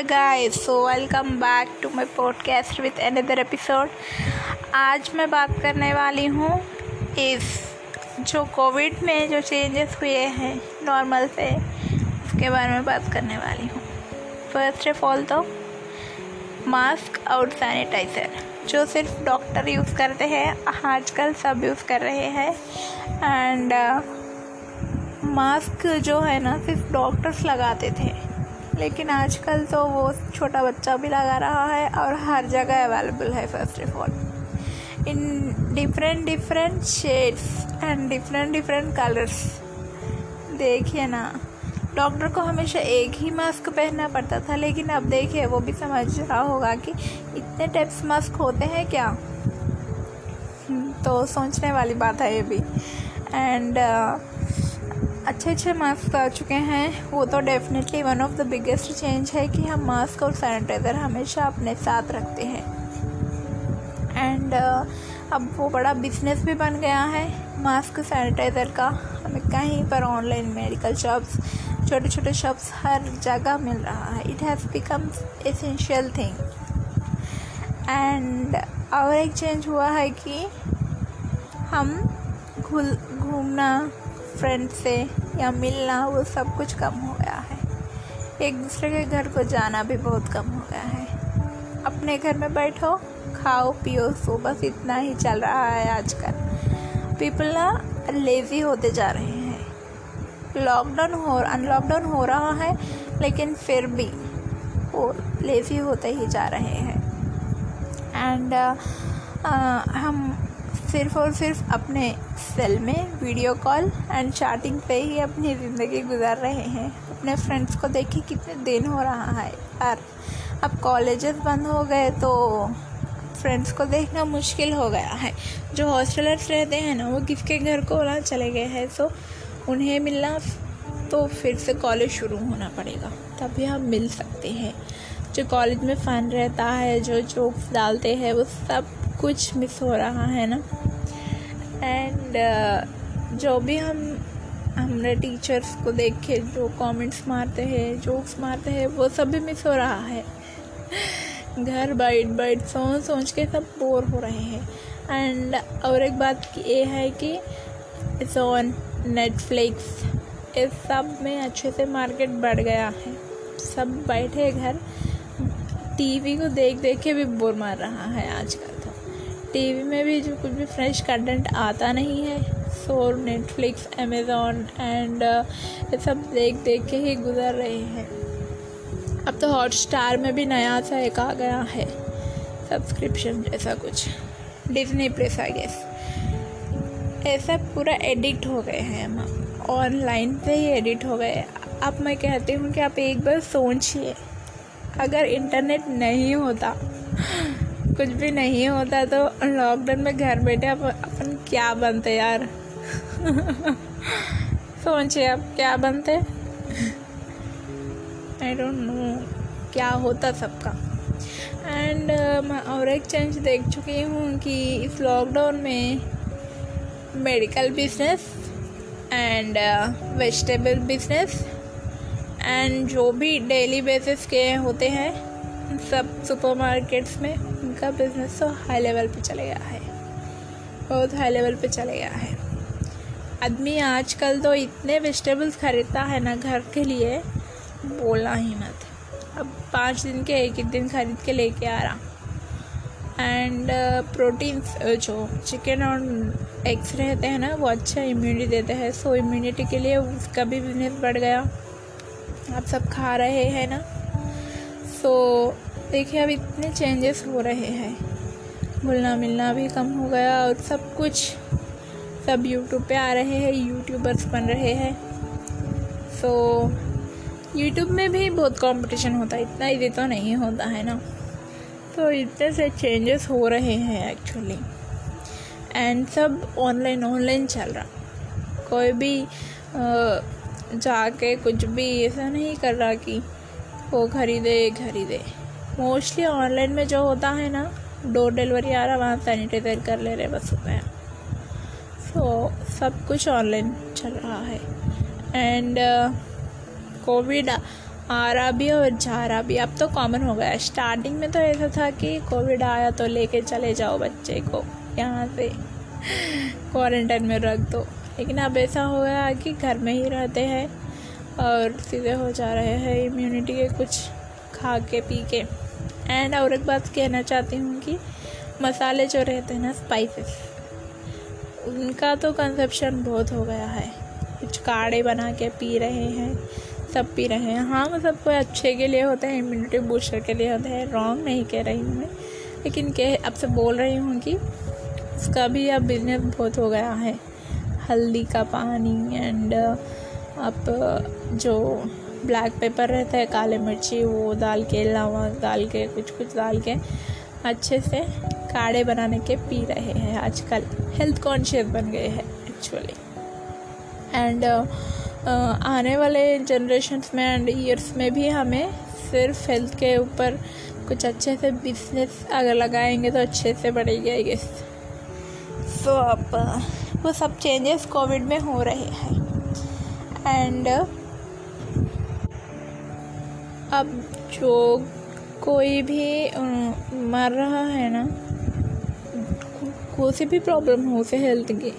Hi guys so welcome back to my podcast with another episode आज मैं बात करने वाली हूँ इस जो कोविड में जो चेंजेस हुए हैं नॉर्मल से उसके बारे में बात करने वाली हूँ। फ़र्स्ट ऑफ़ ऑल तो मास्क और सैनिटाइज़र जो सिर्फ़ डॉक्टर यूज़ करते हैं आजकल सब यूज़ कर रहे हैं। एंड मास्क uh, जो है ना सिर्फ़ डॉक्टर्स लगाते थे। लेकिन आजकल तो वो छोटा बच्चा भी लगा रहा है और हर जगह अवेलेबल है first of all in different different shades and different different colours देखिए ना डॉक्टर को हमेशा एक ही मास्क पहनना पड़ता था लेकिन अब देखिए वो भी समझ रहा होगा कि इतने टाइप्स मास्क होते हैं क्या? हम्म, तो सोचने वाली बात है ये भी. एंड uh, अच्छे अच्छे मास्क आ चुके हैं। वो तो definitely one of the biggest change है कि हम मास्क और सैनिटाइज़र हमेशा अपने साथ रखते हैं। एंड uh, अब वो बड़ा बिज़नेस भी बन गया है मास्क सैनिटाइज़र का। हमें कहीं पर ऑनलाइन मेडिकल शॉप्स छोटे छोटे शॉप्स हर जगह मिल रहा है। It has become essential thing and और एक चेंज हुआ है कि हम घुल घूमना फ्रेंड से या मिलना वो सब कुछ कम हो गया है। एक दूसरे के घर को जाना भी बहुत कम हो गया है। अपने घर में बैठो खाओ पियो सो बस इतना ही चल रहा है आजकल। पीपल ना लेज़ी होते जा रहे हैं। लॉकडाउन हो अनलॉकडाउन हो रहा है लेकिन फिर भी वो लेज़ी होते ही जा रहे हैं। एंड uh, uh, हम सिर्फ़ और सिर्फ़ अपने सेल में वीडियो कॉल एंड चैटिंग पे ही अपनी ज़िंदगी गुजार रहे हैं। अपने फ्रेंड्स को देखिए कितने दिन हो रहा है। और अब कॉलेजेस बंद हो गए तो फ्रेंड्स को देखना मुश्किल हो गया है। जो हॉस्टलर्स रहते हैं ना, वो किसके घर को ना चले गए हैं तो उन्हें मिलना तो फिर से कॉलेज शुरू होना पड़ेगा। तभी हम मिल सकते हैं। जो कॉलेज में फ़न रहता है, जो जोक्स डालते हैं, वो सब कुछ मिस हो रहा है ना। एंड uh, जो भी हम हमने टीचर्स को देख के जो कमेंट्स मारते हैं जोक्स मारते हैं वो सब भी मिस हो रहा है। घर बैठ बैठ सोच सोच के सब बोर हो रहे हैं। एंड और एक बात ये है कि इस ऑन नेटफ्लिक्स इस सब में अच्छे से मार्केट बढ़ गया है। सब बैठे घर। टीवी को देख देख के भी बोर मार रहा है आजकल। टीवी में भी जो कुछ भी फ्रेश कंटेंट आता नहीं है सो नेटफ्लिक्स अमेज़ोन एंड ये सब देख देख के ही गुजर रहे हैं। अब तो हॉट स्टार में भी नया सा एक आ गया है सब्सक्रिप्शन जैसा कुछ। डिजनी प्लेस आई गेस ऐसा पूरा एडिक्ट हो गए हैं, हम ऑनलाइन से ही एडिट हो गए। अब मैं कहती हूँ कि आप एक बार सोचिए, अगर इंटरनेट नहीं होता कुछ भी नहीं होता तो लॉकडाउन में घर बैठे अब अपन क्या बनते यार? सोचिए अब क्या बनते? आई डोंट नो क्या होता सबका। एंड uh, मैं और एक चेंज देख चुकी हूँ कि इस लॉकडाउन में medical business and vegetable business and जो भी डेली बेसिस के होते हैं सब सुपरमार्केट्स में उनका बिज़नेस तो हाई लेवल पे चले गया है। बहुत हाई लेवल पे चले गया है। आदमी आजकल तो इतने वेजिटेबल्स खरीदता है ना घर के लिए बोलना ही मत। अब पाँच दिन के एक एक दिन खरीद के लेके आ रहा। एंड प्रोटीन्स uh, जो चिकन और एग्स रहते हैं ना वो अच्छा इम्यूनिटी देते हैं। सो इम्यूनिटी के लिए उसका भी बिज़नेस बढ़ गया। आप सब खा रहे हैं ना। सो देखिए, अब इतने चेंजेस हो रहे हैं। घुलना मिलना भी कम हो गया और सब कुछ, सब यूट्यूब पे आ रहे हैं यूट्यूबर्स बन रहे हैं। सो यूट्यूब में भी बहुत कंपटीशन होता है, इतना इजी तो नहीं होता, है ना? तो इतने से चेंजेस हो रहे हैं एक्चुअली एंड सब ऑनलाइन ऑनलाइन चल रहा। कोई भी जाके कुछ भी ऐसा नहीं कर रहा कि वो खरीदे खरीदे। मोस्टली ऑनलाइन में जो होता है ना, डोर डिलीवरी आ रहा है वहाँ सैनिटाइज़र कर ले रहे बस होता है सो सब कुछ ऑनलाइन चल रहा है। एंड कोविड आ रहा भी और जा रहा भी। अब तो कॉमन हो गया। स्टार्टिंग में तो ऐसा था कि कोविड आया तो लेके चले जाओ बच्चे को, यहाँ से। क्वारंटाइन में रख दो। लेकिन अब ऐसा हो गया कि घर में ही रहते हैं और सीधे हो जा रहे हैं। इम्यूनिटी के कुछ खा के, पी के। एंड और एक बात कहना चाहती हूँ कि मसाले जो रहते हैं ना स्पाइसेस उनका तो कंजप्शन बहुत हो गया है। कुछ काढ़े बना के पी रहे हैं, सब पी रहे हैं। हाँ वो सब कोई अच्छे के लिए होते हैं इम्यूनिटी बूस्टर के लिए होते हैं रॉन्ग नहीं कह रही हूँ मैं। लेकिन कह, अब से बोल रही हूँ कि उसका भी अब बिज़नेस बहुत हो गया है। हल्दी का पानी एंड अब जो ब्लैक पेपर रहता है, काले मिर्ची, वो डाल के नमक डाल के कुछ कुछ डाल के अच्छे से काढ़े बनाने के पी रहे हैं आजकल। हेल्थ कॉन्शियस बन गए हैं एक्चुअली एंड आने वाले जनरेशन्स में एंड ईयर्स में भी हमें सिर्फ़ हेल्थ के ऊपर कुछ अच्छे से बिज़नेस अगर लगाएँगे तो अच्छे से बढ़ेगी आई गेस सो अब, वो सब चेंजेस कोविड में हो रहे हैं. एंड अब जो कोई भी मर रहा है ना कोई भी प्रॉब्लम हो उसे हेल्थ की।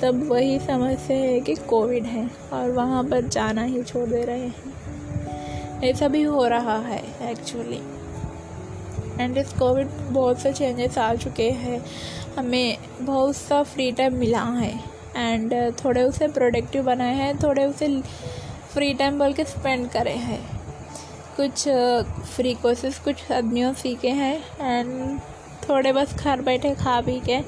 सब वही समझते हैं कि कोविड है और वहाँ पर जाना ही छोड़ दे रहे हैं। ऐसा भी हो रहा है एक्चुअली एंड इस कोविड बहुत से चेंजेस आ चुके हैं। हमें बहुत सा फ्री टाइम मिला है। एंड थोड़े उसे प्रोडक्टिव बनाए हैं, थोड़े उसे फ्री टाइम बोल के स्पेंड करे हैं। कुछ फ्री कोर्सेज कुछ आदमियों सीखे हैं एंड थोड़े बस घर बैठे खा पी के।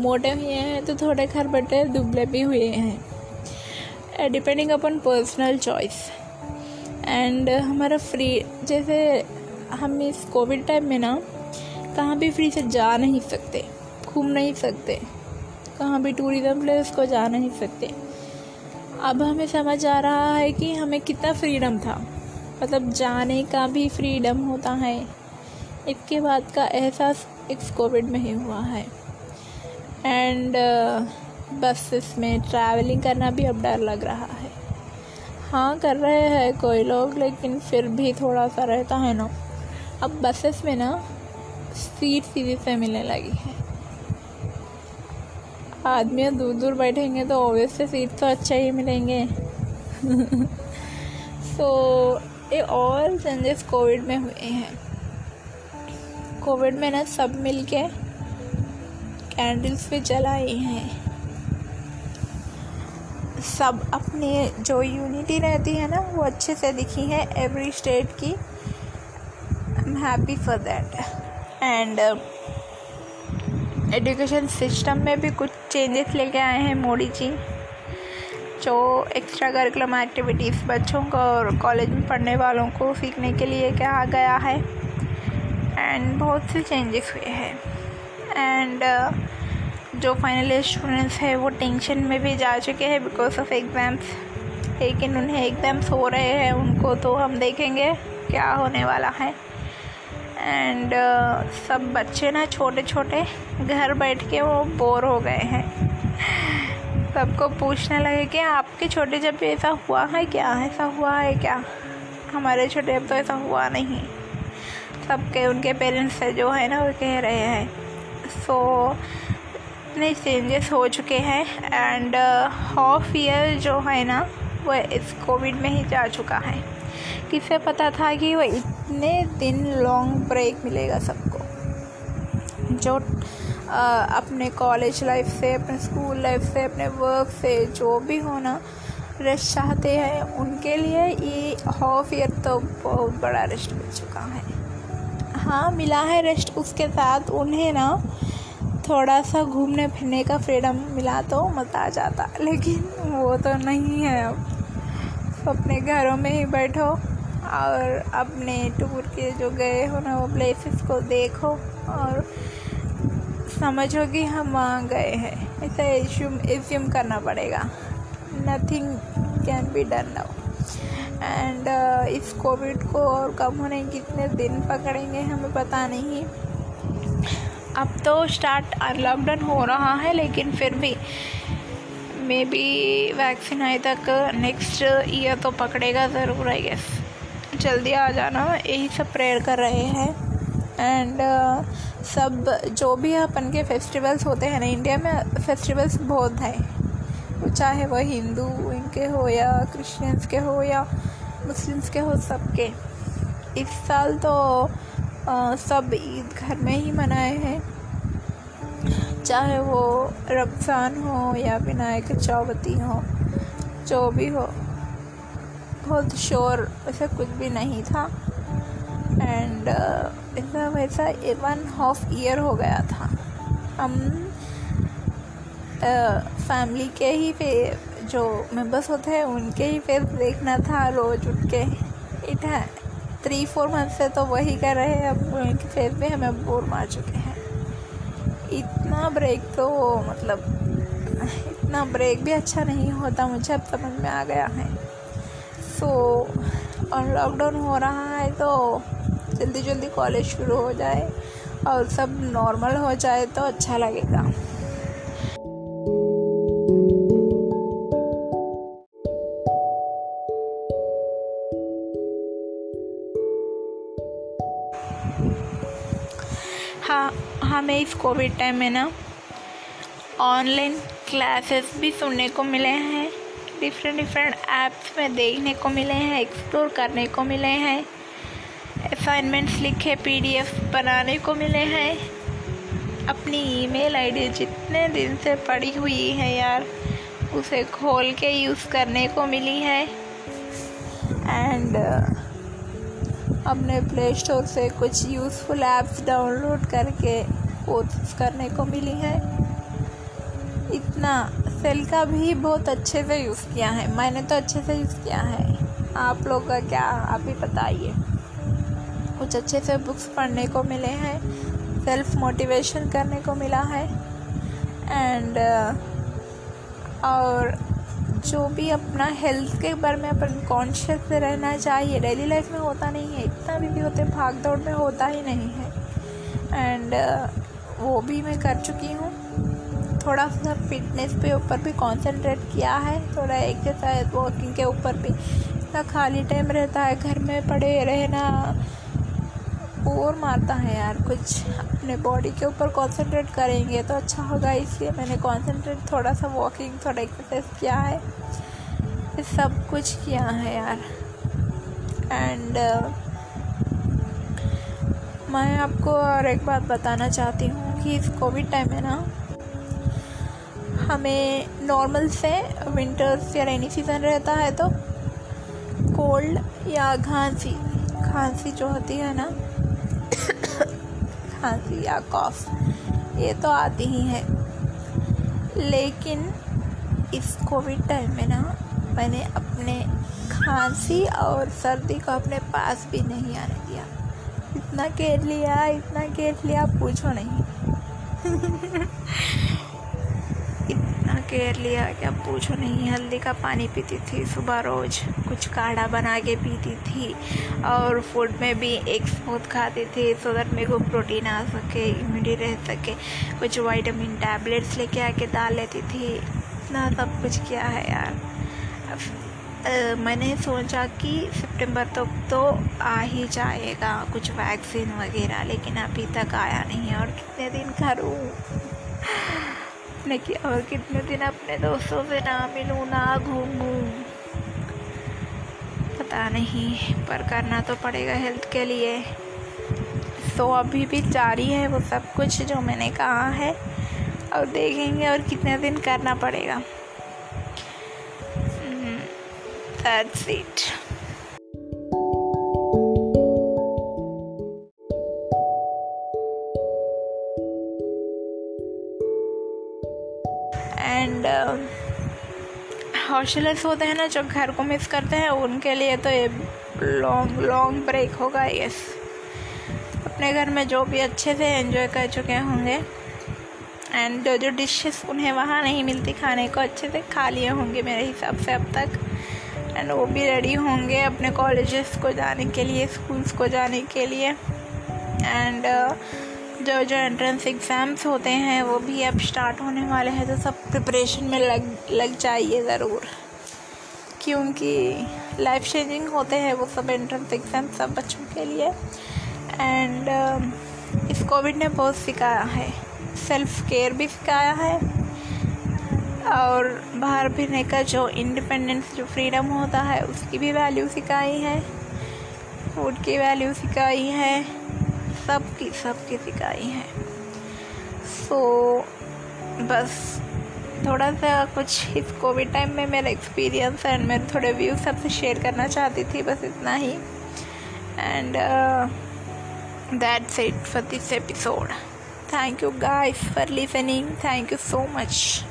मोटे हुए हैं तो थोड़े घर बैठे दुबले भी हुए हैं। Depending upon personal choice and हमारा फ्री जैसे हम इस कोविड टाइम में ना, कहाँ भी फ्री से जा नहीं सकते, घूम नहीं सकते, कहाँ भी टूरिज़म प्लेस को जा नहीं सकते। अब हमें समझ आ रहा है कि हमें कितना फ्रीडम था। मतलब जाने का भी फ्रीडम होता है। इसके बाद का एहसास इस कोविड में ही हुआ है। एंड बसेस में ट्रैवलिंग करना भी अब डर लग रहा है। हाँ कर रहे हैं कोई लोग, लेकिन फिर भी थोड़ा सा रहता है ना। अब बसेस में ना सीट सीधी से मिलने लगी है। आदमी दूर दूर बैठेंगे तो ओबियसली सीट तो अच्छा ही मिलेंगे। सो ये और चेंजेस कोविड में हुए हैं। कोविड में ना सब मिलके कैंडल्स भी जलाई हैं। सब अपने जो यूनिटी रहती है ना, वो अच्छे से दिखी है एवरी स्टेट की। I am happy for that and education system में भी कुछ चेंजेस लेके आए हैं मोदी जी। जो एक्स्ट्रा करिकुलम एक्टिविटीज़ बच्चों को और कॉलेज में पढ़ने वालों को सीखने के लिए कहा गया है। एंड बहुत से चेंजेस हुए हैं। एंड uh, जो फाइनल स्टूडेंट्स हैं वो टेंशन में भी जा चुके हैं बिकॉज़ ऑफ़ एग्ज़ाम्स लेकिन उन्हें एग्ज़ाम्स हो रहे हैं उनको तो हम देखेंगे क्या होने वाला है। एंड uh, सब बच्चे ना छोटे छोटे घर बैठ के वो बोर हो गए हैं। सबको पूछने लगे कि आपके छोटे जब भी ऐसा हुआ है क्या? ऐसा हुआ है क्या? हमारे छोटे अब तो ऐसा हुआ नहीं। सबके, उनके पेरेंट्स से जो है ना वो कह रहे हैं। सो इतने चेंजेस हो चुके हैं एंड हाफ़ ईयर जो है ना वह इस कोविड में ही जा चुका है। किसे पता था कि वो इतने दिन लॉन्ग ब्रेक मिलेगा सबको? अपने कॉलेज लाइफ से, अपने स्कूल लाइफ से, अपने वर्क से, जो भी होना रेस्ट चाहते हैं, उनके लिए ये हाफ़ ईयर तो बहुत बड़ा रेस्ट मिल चुका है। हाँ मिला है रेस्ट उसके साथ उन्हें ना थोड़ा सा घूमने फिरने का फ्रीडम मिला तो मज़ा आ जाता, लेकिन वो तो नहीं है अब। अपने घरों में ही बैठो और अपने टूर के जो गए हो ना, वो प्लेसेस को देखो और समझो कि हम वहाँ गए हैं। ऐसा एज्यूम एज्यूम करना पड़ेगा। Nothing can be done now and इस कोविड को और कम होने कितने दिन पकड़ेंगे हमें पता नहीं। अब तो स्टार्ट लॉकडाउन हो रहा है लेकिन फिर भी मे बी वैक्सीन आए तक नेक्स्ट ईयर तो पकड़ेगा ज़रूर आई गेस जल्दी आ जाना यही सब प्रेयर कर रहे हैं। एंड uh, सब जो भी अपन के फेस्टिवल्स होते हैं ना इंडिया में फेस्टिवल्स बहुत हैं। चाहे वह हिंदू इनके हो या क्रिश्चियंस के हो या मुस्लिम्स के हो सबके। इस साल तो आ, सब ईद घर में ही मनाए हैं। चाहे वो रमज़ान हो या विनायक चौवती हो जो भी हो। बहुत शोर ऐसा कुछ भी नहीं था। एंड ऐसा वैसा वन हाफ़ ईयर हो गया था। हम फैमिली के ही पे जो मेंबर्स होते हैं उनके ही फेस देखना था रोज़ उठ के इट है थ्री फोर मंथ से तो वही कर रहे हैं अब उनके फेस भी हमें बोर मार चुके हैं। इतना ब्रेक तो मतलब इतना ब्रेक भी अच्छा नहीं होता मुझे अब समझ में आ गया है। सो so, और लॉकडाउन हो रहा है तो जल्दी जल्दी कॉलेज शुरू हो जाए और सब नॉर्मल हो जाए तो अच्छा लगेगा। हाँ हमें इस कोविड टाइम में ना ऑनलाइन क्लासेस भी सुनने को मिले हैं डिफरेंट डिफरेंट ऐप्स में देखने को मिले हैं एक्सप्लोर करने को मिले हैं। असाइनमेंट्स लिखे, पीडीएफ बनाने को मिले हैं। अपनी ईमेल आईडी जितने दिन से पड़ी हुई है यार, उसे खोल के यूज़ करने को मिली है। एंड अपने प्ले स्टोर से कुछ यूज़फुल ऐप्स डाउनलोड करके कोर्स करने को मिली है। इतना, सेल का भी बहुत अच्छे से यूज़ किया है, मैंने तो अच्छे से यूज़ किया है। आप लोग का क्या, आप ही बताइए। कुछ अच्छे से बुक्स पढ़ने को मिले हैं सेल्फ मोटिवेशन करने को मिला है एंड और जो भी अपना हेल्थ के बारे में अपन कॉन्शियस रहना चाहिए डेली लाइफ में होता नहीं है इतना भी, भी होते भाग दौड़ में होता ही नहीं है एंड uh, वो भी मैं कर चुकी हूँ थोड़ा सा फिटनेस पे ऊपर भी कंसंट्रेट किया है थोड़ा एक्सरसाइज वॉकिंग के ऊपर भी इतना खाली टाइम रहता है घर में पड़े रहना बोर मारता है यार कुछ। अपने बॉडी के ऊपर कंसंट्रेट करेंगे तो अच्छा होगा, इसलिए मैंने कंसंट्रेट थोड़ा सा वॉकिंग थोड़ा एक्सरसाइज किया है। सब कुछ किया है यार। एंड मैं आपको और एक बात बताना चाहती हूँ कि इस कोविड टाइम में ना, हमें नॉर्मल से विंटर्स या रेनी सीज़न रहता है तो कोल्ड या खांसी खांसी जो होती है ना खांसी या कॉफ? ये तो आती ही है। लेकिन इस कोविड टाइम में ना मैंने अपने खांसी और सर्दी को अपने पास भी नहीं आने दिया। इतना केयर लिया, इतना केयर लिया, पूछो नहीं। केयर लिया क्या पूछो नहीं हल्दी का पानी पीती थी सुबह रोज़ कुछ काढ़ा बना के पीती थी और फ़ूड में भी एक स्मूथ खाती थी सो दैट मेरे को प्रोटीन आ सके इम्यूनिटी रह सके। कुछ वाइटामिन टैबलेट्स लेके आके डाल लेती थी इतना सब कुछ किया है यार। अब मैंने सोचा कि सितंबर तक तो, तो आ ही जाएगा कुछ वैक्सीन वगैरह लेकिन अभी तक आया नहीं और कितने दिन करूँ? अपने कि और कितने दिन अपने दोस्तों से ना मिलूँ ना घूमूँ। पता नहीं पर करना तो पड़ेगा हेल्थ के लिए। तो अभी भी जारी है वो सब कुछ जो मैंने कहा है। और देखेंगे और कितने दिन करना पड़ेगा। हम्म, इट हॉस्टलर्स होते हैं ना जो घर को मिस करते हैं उनके लिए तो ये लॉन्ग लॉन्ग ब्रेक होगा यस अपने घर में जो भी अच्छे से एंजॉय कर चुके होंगे एंड जो डिशेस उन्हें वहाँ नहीं मिलती खाने को अच्छे से खा लिए होंगे मेरे हिसाब से अब तक. एंड वो भी रेडी होंगे अपने कॉलेजेस को जाने के लिए स्कूल्स को जाने के लिए. एंड uh, जो जो एंट्रेंस एग्ज़ाम्स होते हैं वो भी अब स्टार्ट होने वाले हैं तो सब प्रिपरेशन में लग लग जाइए ज़रूर। क्योंकि लाइफ चेंजिंग होते हैं वो सब एंट्रेंस एग्ज़ाम सब बच्चों के लिए। एंड uh, इस कोविड ने बहुत सिखाया है। सेल्फ केयर भी सिखाया है। और बाहर फिरने का जो इंडिपेंडेंस जो फ्रीडम होता है उसकी भी वैल्यू सिखाई है। फ़ूड की वैल्यू सिखाई है। सबकी सबकी सिखाई है। सो so, बस थोड़ा सा कुछ इस कोविड टाइम में मेरा एक्सपीरियंस एंड मैं थोड़े व्यूज़ सबसे शेयर करना चाहती थी बस इतना ही। And that's it for this episode thank you guys for listening thank you so much